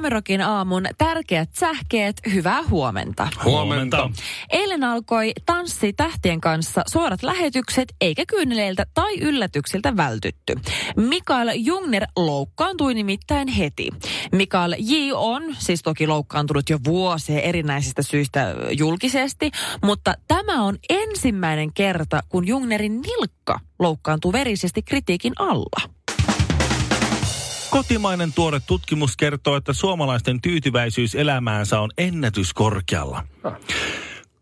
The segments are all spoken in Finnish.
Suomerokin aamun tärkeät sähkeet, hyvää huomenta. Huomenta. Eilen alkoi Tanssi tähtien kanssa suorat lähetykset, eikä kyyneleiltä tai yllätyksiltä vältytty. Mikael Jungner loukkaantui nimittäin heti. Mikael J. on siis toki loukkaantunut jo vuosia erinäisistä syistä julkisesti, mutta tämä on ensimmäinen kerta, kun Jungnerin nilkka loukkaantuu verisesti kritiikin alla. Kotimainen tuore tutkimus kertoo, että suomalaisten tyytyväisyys elämäänsä on ennätyskorkealla.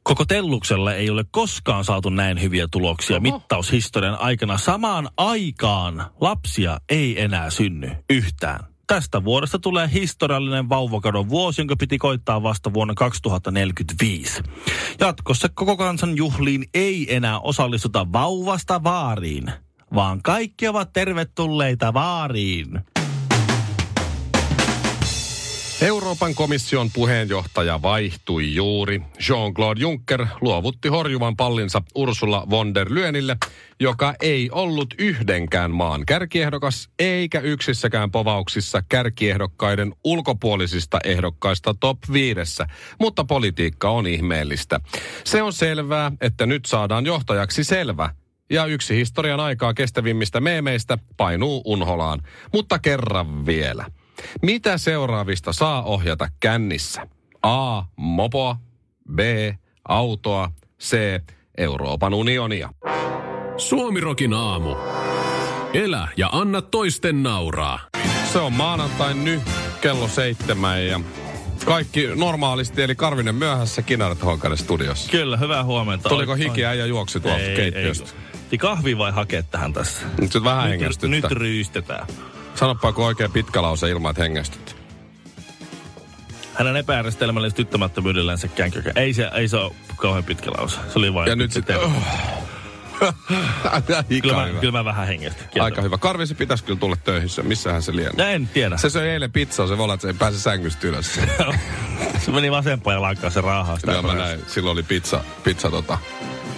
Koko Telluksella ei ole koskaan saatu näin hyviä tuloksia Oho. mittaushistorian aikana. Samaan aikaan lapsia ei enää synny yhtään. Tästä vuodesta tulee historiallinen vauvakadon vuosi, jonka piti koittaa vasta vuonna 2045. Jatkossa koko kansan juhliin ei enää osallistuta vauvasta vaariin, vaan kaikki ovat tervetulleita vaariin. Euroopan komission puheenjohtaja vaihtui juuri. Jean-Claude Juncker luovutti horjuvan pallinsa Ursula von der Leyenille, joka ei ollut yhdenkään maan kärkiehdokas, eikä yksissäkään povauksissa kärkiehdokkaiden ulkopuolisista ehdokkaista top viidessä. Mutta politiikka on ihmeellistä. Se on selvää, että nyt saadaan johtajaksi selvä, ja yksi historian aikaa kestävimmistä meemeistä painuu unholaan. Mutta kerran vielä. Mitä seuraavista saa ohjata kännissä? A. Mopoa. B. Autoa. C. Euroopan unionia. Suomirokin aamu. Elä ja anna toisten nauraa. Se on maanantai nyt kello seitsemän ja kaikki normaalisti, eli Karvinen myöhässä, Kinaret Honkanen studiossa. Kyllä, hyvää huomenta. Tuliko hiki ja juoksi tuolta keittiöstä? Ei, kahvi vai hakea tähän tässä? Nyt vähän nyt, nyt ryystetään. Sanoppa, kun oikein pitkä lause ilman, että hengästyt. Hänen epäjärjestelmällisesti tyttämättömyydellänsä känkökä. Ei se, ei se ole kauhean pitkä lause. Se oli vain... Ja nyt sitten... Oh. kyllä, mä, kyllä mä vähän hengästä. Aika hyvä. Karvisi pitäisi kyllä tulla töihin. Missähän se lienee? En tiedä. Se söi eilen pizzaa, se voi olla, että se ei pääse sängystä ylös. se meni vasempaan ja lankkaan se raahaa. Joo, mä näin. Silloin oli pizza, pizza tota,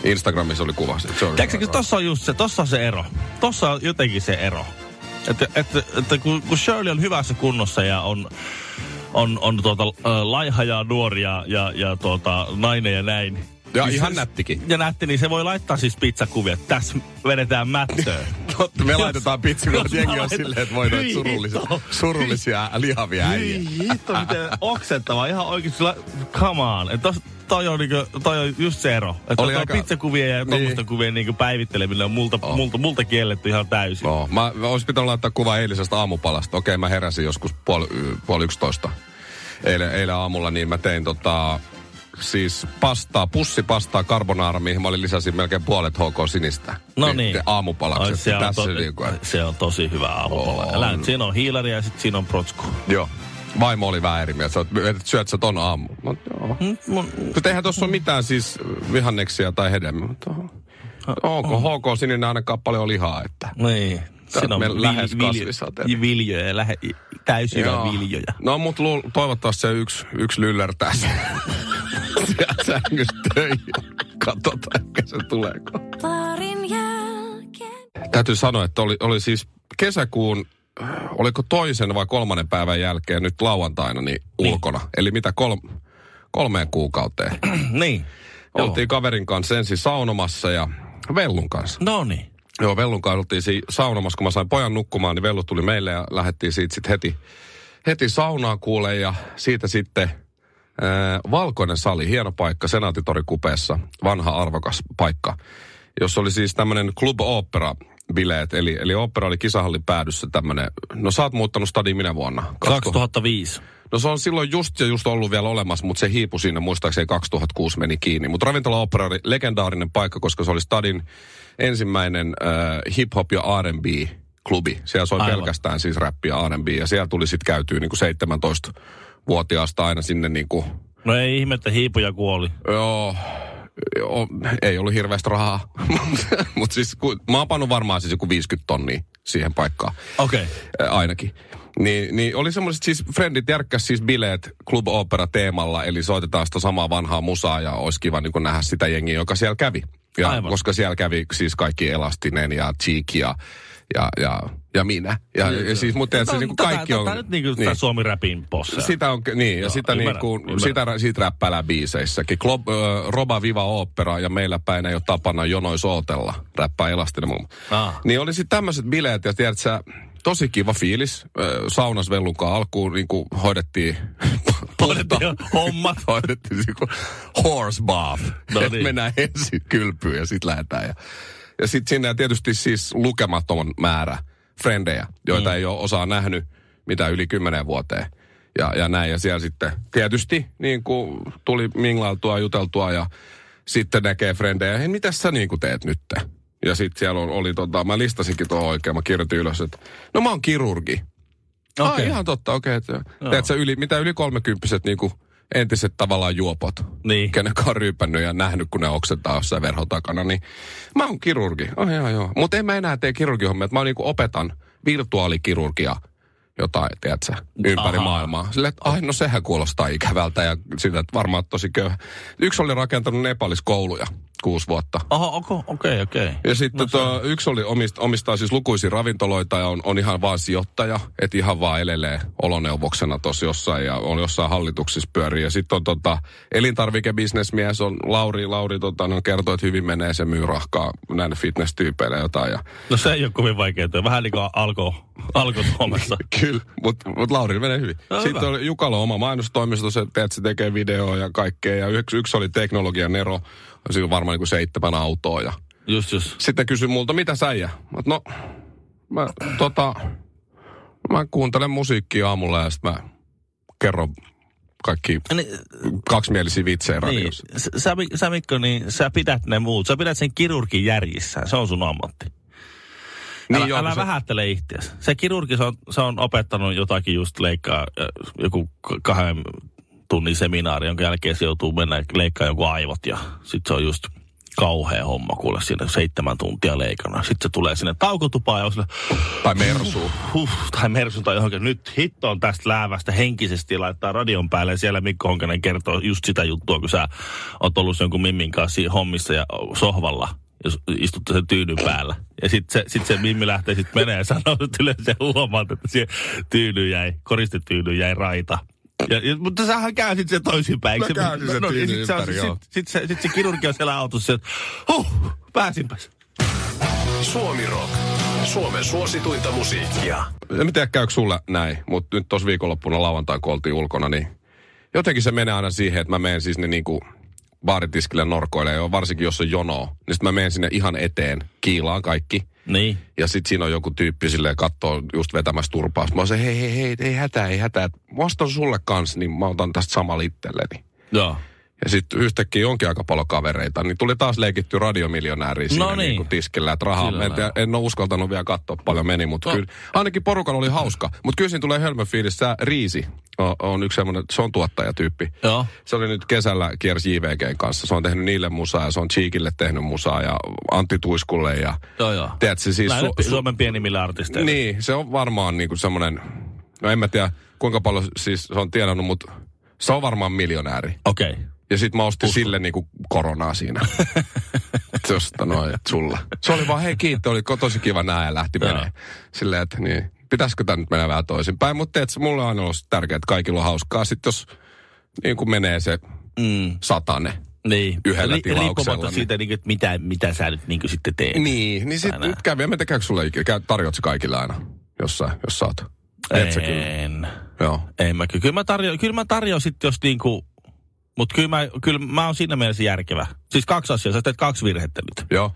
Instagramissa oli kuva. Tiedätkö, tossa on just se, tossa on se ero. Tossa on jotenkin se ero. Että, että, että kun, kun Shirley on hyvässä kunnossa ja on, on, on tuota, laiha ja nuori ja, ja, ja tuota, nainen ja näin. Ja niin ihan se, nättikin. Ja nätti, niin se voi laittaa siis pizzakuvia. Tässä vedetään mättöön. Totta, me laitetaan pizzakuvia. Jengi on silleen, että voi noita surullisia, surullisia lihavia äijä. Hitto, miten oksettavaa. Ihan oikeasti, come on. Et tos, toi on, niinku, toi on just se ero. Että Oli aika... pizzakuvia ja niin. tuommoisten kuvien niinku päivitteleminen on multa, oh. multa, multa kielletty ihan täysin. Oh. Mä, mä olisin pitänyt laittaa kuva eilisestä aamupalasta. Okei, mä heräsin joskus puoli, puoli yksitoista eilen, eilen aamulla, niin mä tein tota, siis pastaa, pussipastaa carbonara, mihin mä olin lisäsin melkein puolet HK sinistä. No niin. Aamupalaksi. se, on to, niin kuin, se on tosi hyvä aamupala. On. Siinä on hiilari ja sitten siinä on protsku. Joo. Vaimo oli vähän eri mieltä. Että syöt sä ton aamu. Mä, joo. Mm, mun... eihän tuossa ole mitään siis vihanneksia tai hedelmiä. Onko HK sininen ainakaan paljon lihaa, että... Niin. Siinä on vil, lähes viljo, viljoja, lähe, täysin viljoja. No, mutta luul, toivottavasti se yksi, yksi lyllärtää sieltä sängystä töihin. Katsotaan, ehkä se tuleeko. Täytyy sanoa, että oli, oli siis kesäkuun oliko toisen vai kolmannen päivän jälkeen nyt lauantaina niin, niin. ulkona. Eli mitä kol, kolmeen kuukauteen. niin. Oltiin Joo. kaverin kanssa ensin saunomassa ja Vellun kanssa. No niin. Joo, Vellun kanssa oltiin siinä saunomassa, kun mä sain pojan nukkumaan, niin Vellu tuli meille ja lähdettiin siitä sitten heti, heti saunaan kuulee ja siitä sitten valkoinen sali, hieno paikka, Senaatitori kupeessa, vanha arvokas paikka, jossa oli siis tämmöinen Club Opera bileet. Eli, eli opera oli kisahallin päädyssä tämmöinen. No sä oot muuttanut stadiin minä vuonna? 2005. No se on silloin just ja just ollut vielä olemassa, mutta se hiipui siinä, muistaakseni 2006 meni kiinni. Mutta ravintola opera oli legendaarinen paikka, koska se oli stadin ensimmäinen äh, hip-hop ja R&B klubi. Siellä soi Aivan. pelkästään siis räppiä R&B ja siellä tuli sitten käytyä niin kuin 17-vuotiaasta aina sinne niin kuin, No ei ihme, että hiipuja kuoli. joo, joo, ei ollut hirveästi rahaa. Mutta siis ku, mä oon pannut varmaan siis joku 50 tonnia siihen paikkaan. Okei. Okay. Ainakin. Niin, niin oli semmoiset siis, friendit järkkäs siis bileet Club Opera teemalla, eli soitetaan sitä samaa vanhaa musaa ja olisi kiva niin nähdä sitä jengiä, joka siellä kävi. Ja Aivan. koska siellä kävi siis kaikki Elastinen ja Cheek ja, ja, ja, ja minä. Ja, ja siis, mutta tiedätkö, niin kuin kaikki on... Tämä nyt niin kuin niin. Suomi Rapin posse. Sitä on, niin, ja Joo, sitä ymmärrän, niin kuin, ymmärrän. sitä, siitä räppäilää biiseissäkin. Glob, äh, Roba Viva Opera ja meillä päin ei ole tapana jonois ootella, räppää elastinen muun. Ah. Niin oli sitten tämmöiset bileet, ja tiedät sä, tosi kiva fiilis. Äh, Saunas Vellunkaan alkuun niin kuin hoidettiin... Hoidettiin hommat. hoidettiin niin horse bath. No No niin. Mennään ensin kylpyyn ja sitten lähdetään. Ja, ja sitten sinne tietysti siis lukemattoman määrä frendejä, joita mm. ei ole osaa nähnyt mitä yli kymmenen vuoteen. Ja, ja näin, ja siellä sitten tietysti niin kuin tuli minglailtua, juteltua ja sitten näkee frendejä. Hei, mitä sä niin kuin teet nyt? Ja sitten siellä on, oli, tota, mä listasinkin tuohon oikein, mä kirjoitin ylös, että no mä oon kirurgi. Okay. Ah, ihan totta, okei. Okay, Teet sä yli, mitä yli kolmekymppiset niin kuin entiset tavallaan juopot, Niin. kenen on ryypännyt ja nähnyt, kun ne oksentaa jossain verho takana, niin mä oon kirurgi. Oh, joo, joo. Mutta en mä enää tee kirurgihommia, että mä niinku opetan virtuaalikirurgia jotain, tiedät sä, ympäri Aha. maailmaa. Silleen, että ai, no sehän kuulostaa ikävältä ja sitä, että varmaan tosi köyhä. Yksi oli rakentanut Nepalis kouluja kuusi vuotta. Oho, okei, okei. Okay, Ja sitten no, tuo, yksi oli omist, omistaa siis lukuisia ravintoloita ja on, on ihan vaan sijoittaja, että ihan vaan elelee oloneuvoksena tuossa jossain ja on jossain hallituksissa pyörii. Ja sitten on tota, elintarvikebisnesmies, on Lauri, Lauri tota, no, kertoo, että hyvin menee, se myy rahkaa näille fitness-tyypeille jotain. Ja, No se ei ole kovin vaikeaa. Vähän niin kuin alko, alko Suomessa. Kyllä, mutta mut Lauri menee hyvin. No, Sitten hyvä. oli on oma mainostoimisto, se, teet, se tekee videoa ja kaikkea. Ja yksi, yksi oli teknologian Nero, siinä on varmaan niin kuin seitsemän autoa. Ja Just, just. sitten kysyi multa, mitä säijä? Mä, oot, no, mä, tota, mä kuuntelen musiikkia aamulla ja sitten mä kerron kaikki Niin, kaksimielisiä vitsejä niin, radiossa. sä, sä, sä, Mikko, niin sä pidät ne muut. Sä pidät sen kirurgin järjissään. Se on sun ammatti. Älä, Niin joo, älä se- vähättele itseäsi. Se kirurgi, se on, se on opettanut jotakin just leikkaa, äh, joku kahden tunnin seminaari, jonka jälkeen se joutuu mennä leikkaa joku aivot ja sitten se on just kauhea homma kuule siinä seitsemän tuntia leikana. Sitten se tulee sinne taukotupaan ja on sille, Tai Mersu. huh, tai Mersun tai johonkin, nyt hitto on tästä läävästä henkisesti laittaa radion päälle ja siellä Mikko Honkanen kertoo just sitä juttua, kun sä oot ollut jonkun Mimmin kanssa hommissa ja sohvalla jos istutte sen tyynyn päällä. Ja sitten se, sit se Mimmi lähtee sitten menee ja sanoo, että yleensä huomaat, että siihen tyyny jäi, koristetyyny jäi raita. Ja, ja, mutta sähän käänsit sen toisinpäin. Mä se- käänsin sen ja tyynyn sit se sit- Sit se, sit se kirurgi on siellä autossa, että huh, pääsinpäs. Suomi Rock. Suomen suosituinta musiikkia. En tiedä, käykö sulle näin, mutta nyt tuossa viikonloppuna lauantai, kun oltiin ulkona, niin jotenkin se menee aina siihen, että mä menen siis ne niinku baaritiskille norkoille, ja varsinkin jos on jonoa, niin sitten mä menen sinne ihan eteen, kiilaan kaikki. Niin. Ja sitten siinä on joku tyyppi silleen kattoo just vetämässä turpaa. Mä oon se, hei, hei, hei, ei hätää, ei hätää. Mä ostan sulle kanssa, niin mä otan tästä samalla itselleni. Joo. Ja sitten yhtäkkiä onkin aika paljon kavereita, niin tuli taas leikitty radiomiljonääriä siinä No niin. niin. tiskillä, että rahaa. En, en ole uskaltanut vielä katsoa paljon meni, mutta No. kyllä, ainakin porukalla oli hauska. Mutta kyllä siinä tulee hölmö fiilis. Sä Riisi on, on yksi semmoinen, se on tuottajatyyppi. Joo. Se oli nyt kesällä kiersi JVGn kanssa. Se on tehnyt niille musaa ja se on Cheekille tehnyt musaa ja Antti Tuiskulle ja... Joo, joo. Tiedätkö, siis Näille su- su- Suomen pienimmille artisteille. niin, se on varmaan niinku semmoinen, no en mä tiedä kuinka paljon siis se on tienannut, mutta se on varmaan miljonääri. Okei. Okay. Ja sit mä ostin sille niinku koronaa siinä. Tuosta noin, sulla. Se oli vaan, hei kiitti, oli tosi kiva nää ja lähti menee. Silleen, että niin, pitäisikö tää nyt mennä vähän toisinpäin. Mutta teet, mulle on aina ollut tärkeää, että kaikilla on hauskaa. Sitten jos niin kuin menee se Mm, satane. niin. Yhdellä Ri- tilauksella, niin- siitä, niin, että mitä, mitä sä nyt niin sitten teet. Niin, niin sit Aina. nyt kävi, en tiedä, käykö sulle ikinä, tarjoat se kaikille aina jos saat. Teet sä kyllä? En. Joo. En mä kyllä. Kyllä mä tarjoan, kyllä mä tarjoan sitten, jos niinku... Mutta kyllä mä, kyllä mä oon siinä mielessä järkevä. Siis kaksi asiaa. Sä teet kaksi virhettä nyt. Joo.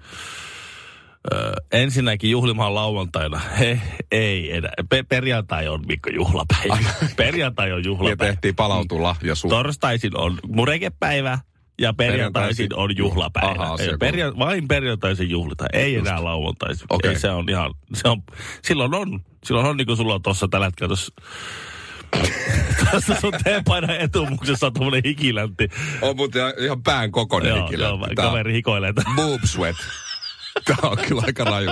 Öö, ensinnäkin juhlimaan lauantaina. He, ei enää. Pe- perjantai on Mikko juhlapäivä. perjantai on Ja juhlapäivä. tehtiin palautulla ja sun. Torstaisin on murekepäivä. ja perjantaisin Perjantaisin- on juhlapäivä. Aha, Ei, perja, vain perjantaisin juhlita, ei enää lauantaisin. Okei. Ei, se on ihan, se on, silloin on, silloin on niin kuin sulla on tuossa tällä hetkellä tuossa Tuossa sun teepaidan etumuksessa on tuommoinen hikiläntti. On muuten ihan- pään kokoinen Joo, ikinä. joo, Tää kaveri hikoilee. Boob sweat. Tämä on kyllä aika raju.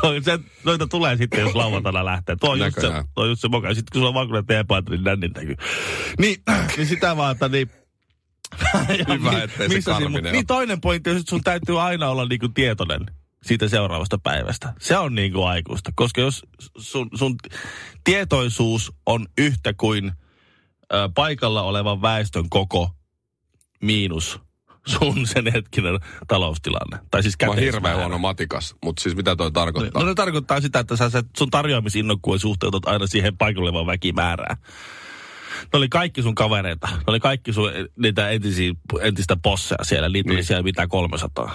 Toi, se, noita tulee sitten, jos lauantaina lähtee. Tuo on, just se, tuo on just se moka. Sitten kun sulla on valkoinen teepaita, niin nännin näkyy. Niin, niin sitä vaan, että niin... Hyvä, ettei se karminen Niin toinen pointti on, että sun täytyy aina olla niinku tietoinen siitä seuraavasta päivästä. Se on niinku aikuista. Koska jos sun, sun tietoisuus on yhtä kuin ö, paikalla olevan väestön koko miinus sun sen hetkinen taloustilanne. Tai siis Mä hirveän huono matikas, mutta siis mitä toi tarkoittaa? No ne tarkoittaa sitä, että sä, sä sun tarjoamisinnokkuuden suhteutat aina siihen paikalle olevaan väkimäärään. Ne oli kaikki sun kavereita. Ne oli kaikki sun eh, niitä entisiä, entistä posseja siellä. Niitä oli Niin. siellä mitä 300.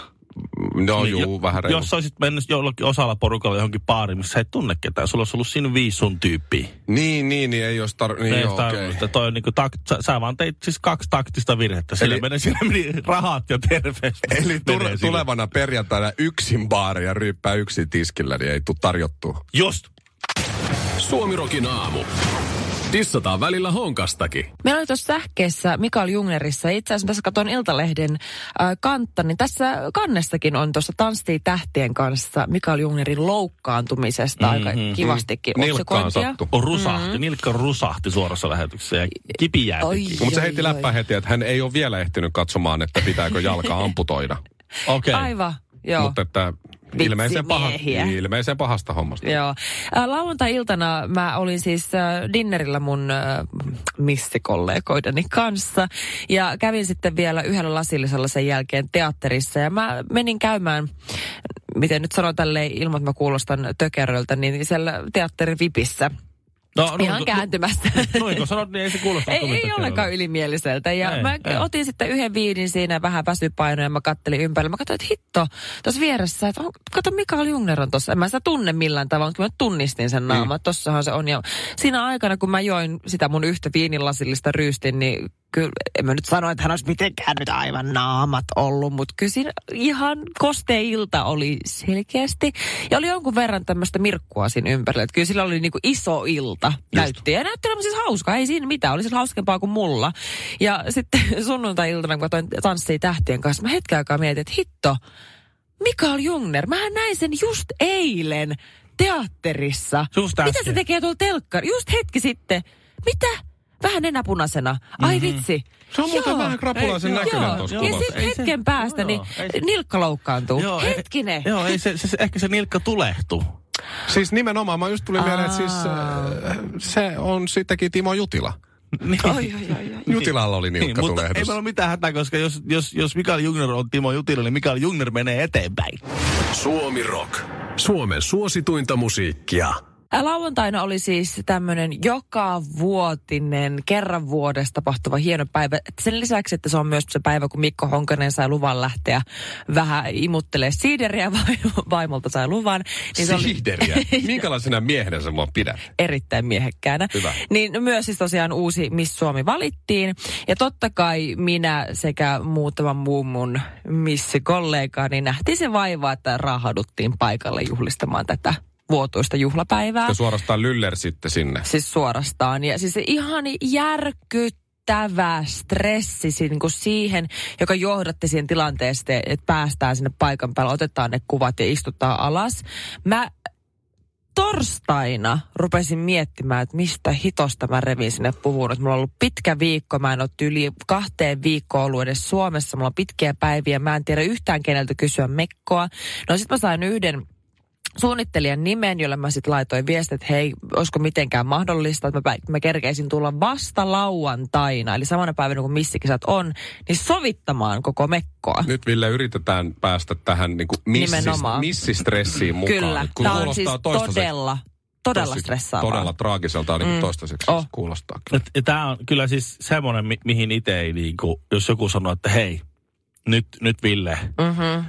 No Niin, juu, jo- vähän reilu. Jos olisit mennyt jollakin osalla porukalla johonkin baariin, missä sä et tunne ketään. Sulla olisi ollut siinä viisi sun tyyppiä. Niin, niin, niin ei jos tar... Ne Niin, ei joo, okei. tarvinnut. Toi on niinku tak- sä, sä, vaan teit siis kaksi taktista virhettä. Siellä, Eli- meni, siellä meni rahat ja terveys. Eli menee tur- tulevana perjantaina yksin baari ja ryyppää yksin tiskillä, niin ei tule tarjottua. Just. Suomirokin aamu. Dissataan välillä honkastakin. Meillä oli tuossa sähkeessä Mikael Jungnerissa, itse asiassa tässä katson Iltalehden äh, kantta, niin tässä kannessakin on tuossa Tanssii tähtien kanssa Mikael Jungnerin loukkaantumisesta aika kivastikin Nilkkaan sattu. On rusahti. Mm. Nilkka rusahti suorassa lähetyksessä ja kipi. Mutta se heitti oi. läppää heti, että hän ei ole vielä ehtinyt katsomaan, että pitääkö jalka amputoida. Okei. Aivan, joo. Mutta että ilmeisen, paha, Vitsimiehiä. ilmeisen pahasta hommasta. Joo. Ä, Lauantai-iltana mä olin siis äh, dinnerillä mun äh, missikollegoideni kanssa ja kävin sitten vielä yhdellä lasillisella sen jälkeen teatterissa ja mä menin käymään, miten nyt sanon tälleen ilman, että mä kuulostan tökeröltä, niin siellä teatterin vipissä. No, Ihan no, kääntymästä. Noin kun sanot, niin ei se kuulosta Ei, ei ollenkaan ylimieliseltä. Ja Ei, mä ei. otin sitten yhden viinin siinä, vähän väsypainoja, mä kattelin ympärillä. Mä katsoin, että hitto, tuossa vieressä, että on, kato Mikael Jungner on tuossa. En mä sitä tunne millään tavalla, mutta mä tunnistin sen naaman, että tossahan se on. Ja siinä aikana, kun mä join sitä mun yhtä viinilasillista ryystin, niin kyllä, en mä nyt sano, että hän olisi mitenkään nyt aivan naamat ollut, mutta kyllä siinä ihan kostea ilta oli selkeästi. Ja oli jonkun verran tämmöistä mirkkua siinä ympärillä, että kyllä sillä oli niinku iso ilta näytti. Ja näytti olevan siis hauskaa, ei siinä mitään, oli siis hauskempaa kuin mulla. Ja sitten sunnuntai-iltana, kun katsoin Tanssii tähtien kanssa, mä hetken aikaa mietin, että hitto, Mikael Jungner, mähän näin sen just eilen teatterissa. Just Mitä se tekee tuolla telkkar? Just hetki sitten. Mitä? Vähän nenäpunaisena. Ai vitsi. Se on muuten vähän krapulaisen Ei, näköinen Joo, tuossa ja sitten Ei se- hetken päästä joo, niin ei se- nilkka loukkaantuu. Joo, ei- Hetkinen. Joo, ei se, se, se, ehkä se nilkka tulehtuu. Siis nimenomaan, mä just tuli mieleen, että siis äh, se on sittenkin Timo Jutila. Niin. Oi, oi, oi, oi. Jutilalla oli Niin, nilkka mutta ei meillä ole mitään hätää, koska jos, jos, jos Mikael Jungner on Timo Jutila, niin Mikael Jungner menee eteenpäin. Suomi Rock. Suomen suosituinta musiikkia. Lauantaina oli siis tämmöinen joka vuotinen, kerran vuodessa tapahtuva hieno päivä. Sen lisäksi, että se on myös se päivä, kun Mikko Honkanen sai luvan lähteä vähän imuttelee siideriä, vai- vaimolta sai luvan. Niin se oli Sihderiä. Minkälaisena miehenä sä mua pidät? erittäin miehekkäänä. Hyvä. Niin myös siis tosiaan uusi Miss Suomi valittiin. Ja totta kai minä sekä muutama muu mun missikollega, niin nähtiin se vaiva, että raahaduttiin paikalle juhlistamaan tätä vuotuista juhlapäivää. Ja suorastaan lyller sitten sinne. Siis suorastaan. Ja siis ihan järkyttävä stressi si- niin kuin siihen, joka johdatti siihen tilanteeseen, että päästään sinne paikan päälle, otetaan ne kuvat ja istutaan alas. Mä torstaina rupesin miettimään, että mistä hitosta mä revin sinne puhuun. Että mulla on ollut pitkä viikko, mä en ole yli kahteen viikkoon ollut edes Suomessa. Mulla on pitkiä päiviä, mä en tiedä yhtään keneltä kysyä mekkoa. No sit mä sain yhden suunnittelijan nimen, jolle mä sitten laitoin viestit, että hei, olisiko mitenkään mahdollista, että mä, mä kerkeisin tulla vasta lauantaina, eli samana päivänä kun missikisat on, niin sovittamaan koko mekkoa. Nyt Ville yritetään päästä tähän niin kuin missis, Nimenomaan. missistressiin mukaan. Kyllä, Nyt kun tämä on kuulostaa siis todella, todella tosi- stressaavaa. Todella traagiselta ainakin Mm. toistaiseksi Oh. kuulostaa. Kyllä. Et, tämä on kyllä siis semmoinen, mi- mihin itse ei niinku, jos joku sanoo, että hei, nyt, nyt Ville, Mm-hmm,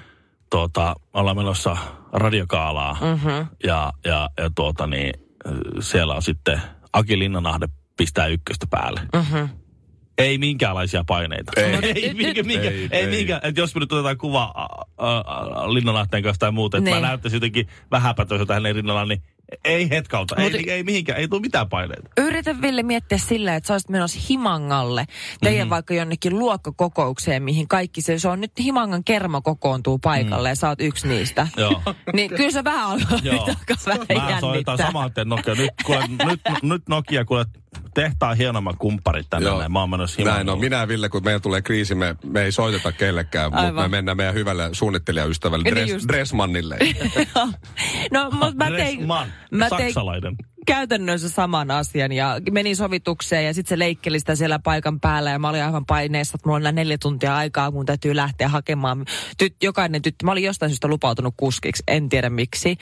tuota, ollaan menossa radiokaalaa mm-hmm. ja, ja, ja tuota niin, siellä on sitten Aki Linnanahde pistää ykköstä päälle. Mm-hmm. Ei minkäänlaisia paineita. Ei. ei, minkä, minkä, Ei, ei, minkä, että jos me nyt otetaan kuva Linnanahteen kanssa tai muuta, että Niin. mä näyttäisin jotenkin vähäpätöiseltä hänen rinnallaan, niin ei hetkauta. Ei, Mut- ei, ei mihinkään, ei tule mitään paineita. Yritä Ville miettiä silleen, että sä olisit menossa Himangalle, teidän mm-hmm. vaikka jonnekin luokkakokoukseen, mihin kaikki se, se on nyt Himangan kerma kokoontuu paikalle mm. ja sä oot yksi niistä. Joo. niin kyllä se vähän alkaa vähän Mä soitan jännittää. saman tien Nokia. Nyt, kuule, nyt, nyt Nokia, kuule, tehtaa hienomman kumpparit tänne. Joo. Näin. Mä oon menossa Näin on. Minä ja Ville, kun meillä tulee kriisi, me, me ei soiteta kellekään, mutta me mennään meidän hyvälle suunnittelijaystävälle Dres, just. Dressmannille. no, mutta mä tein, Dressman. mä tein Saksalainen. käytännössä saman asian ja menin sovitukseen ja sitten se leikkeli sitä siellä paikan päällä ja mä olin aivan paineessa, että mulla on nämä neljä tuntia aikaa, kun täytyy lähteä hakemaan tyt, jokainen tyttö. Mä olin jostain syystä lupautunut kuskiksi, en tiedä miksi.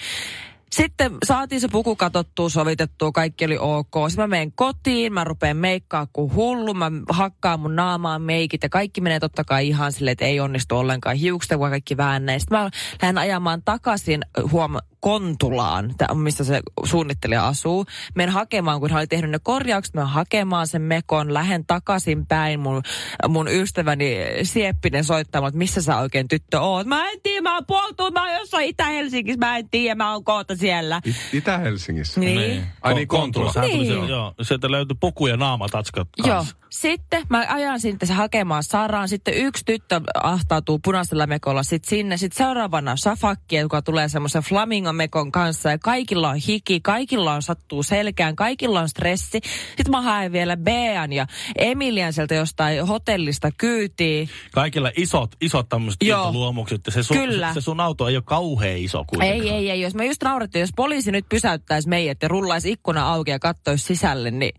Sitten saatiin se puku katsottua, sovitettua, kaikki oli ok. Sitten mä menen kotiin, mä rupean meikkaa kuin hullu, mä hakkaan mun naamaan meikit ja kaikki menee totta kai ihan silleen, että ei onnistu ollenkaan hiukset, kun kaikki väännee. Sitten mä lähden ajamaan takaisin huom Kontulaan, tää on missä se suunnittelija asuu. Menen hakemaan, kun hän oli tehnyt ne korjaukset, mä hakemaan sen mekon, lähden takaisin päin mun, mun ystäväni Sieppinen soittamaan, että missä sä oikein tyttö oot. Mä en tiedä, mä oon puoltu, mä oon jossain Itä-Helsingissä, mä en tiedä, mä oon kohta siellä. It- Itä-Helsingissä. Niin. Ai niin, Kontulassa. Kontula. Hän tuli Niin. se- Joo, sieltä löytyi puku ja naamatatskat Joo. kanssa. Sitten mä ajan sitten se hakemaan Saraan. Sitten yksi tyttö ahtautuu punaisella mekolla sitten sinne. Sitten seuraavana Safakki, joka tulee semmoisen flamingo-mekon kanssa. Ja kaikilla on hiki, kaikilla on sattuu selkään, kaikilla on stressi. Sitten mä haen vielä Bean ja Emilian sieltä jostain hotellista kyytiin. Kaikilla isot, isot tämmöiset luomukset. Se sun, Kyllä. se sun auto ei ole kauhean iso kuitenkaan. Ei, ei, ei. Jos me just naurettiin, jos poliisi nyt pysäyttäisi meidät ja rullaisi ikkuna auki ja kattoisi sisälle, niin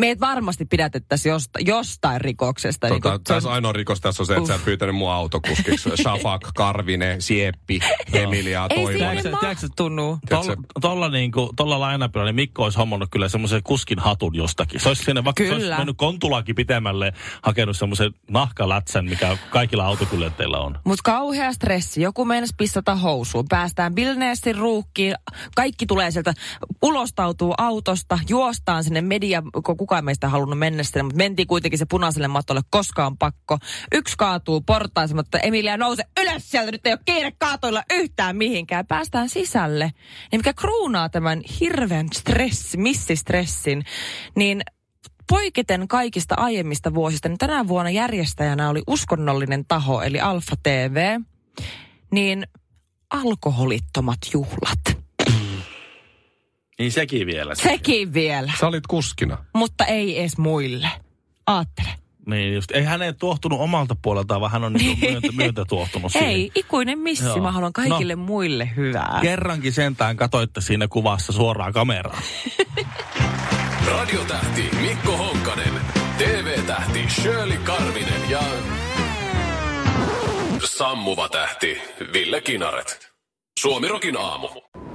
meidät varmasti pidätettäisiin josta, jostain rikoksesta. Tota, niin tässä on- ainoa rikos tässä on se, että sä et pyytänyt mua autokuskiksi. Shafak, Karvinen, Sieppi, Emilia, Ei Toivonen. siihen Tiedätkö- mahtunut. Tolla, tolla, niinku, tolla lainapilla, niin Mikko olisi hommannut kyllä semmoisen kuskin hatun jostakin. Se olisi sinne vaikka se olisi Kyllä. mennyt kontulaakin pitemmälle, hakenut semmoisen nahkalätsän, mikä kaikilla autokuljetteilla on. Mutta kauhea stressi. Joku meinas pissata housuun. Päästään Billnessin ruukkiin. Kaikki tulee sieltä, ulostautuu autosta, juostaan sinne media, kun kukaan meistä ei halunnut mennä sinne, mutta mentiin kuitenkin se punaiselle matolle, koska on pakko. Yksi kaatuu portaisen, mutta Emilia nouse ylös sieltä, nyt ei ole kiire kaatoilla yhtään mihinkään. Päästään sisälle. Ja mikä kruunaa tämän hirveän stressi, missistressin, niin poiketen kaikista aiemmista vuosista, niin tänä vuonna järjestäjänä oli uskonnollinen taho, eli Alfa TV, niin alkoholittomat juhlat. Niin sekin vielä. Sekin vielä, Sä olit kuskina. mutta ei edes muille. Aattele. Niin just. Ei hän ei tuohtunut omalta puoleltaan, vaan hän on niinku myöntä, myöntä tuohtunut siihen. Ei, ikuinen missi. Joo. Mä haluan kaikille no. muille hyvää. Kerrankin sentään katoitte siinä kuvassa suoraan kameraan. Radiotähti Mikko Honkanen. TV-tähti Shirley Karvinen ja... Sammuva tähti Ville Kinaret. Suomirokin aamu.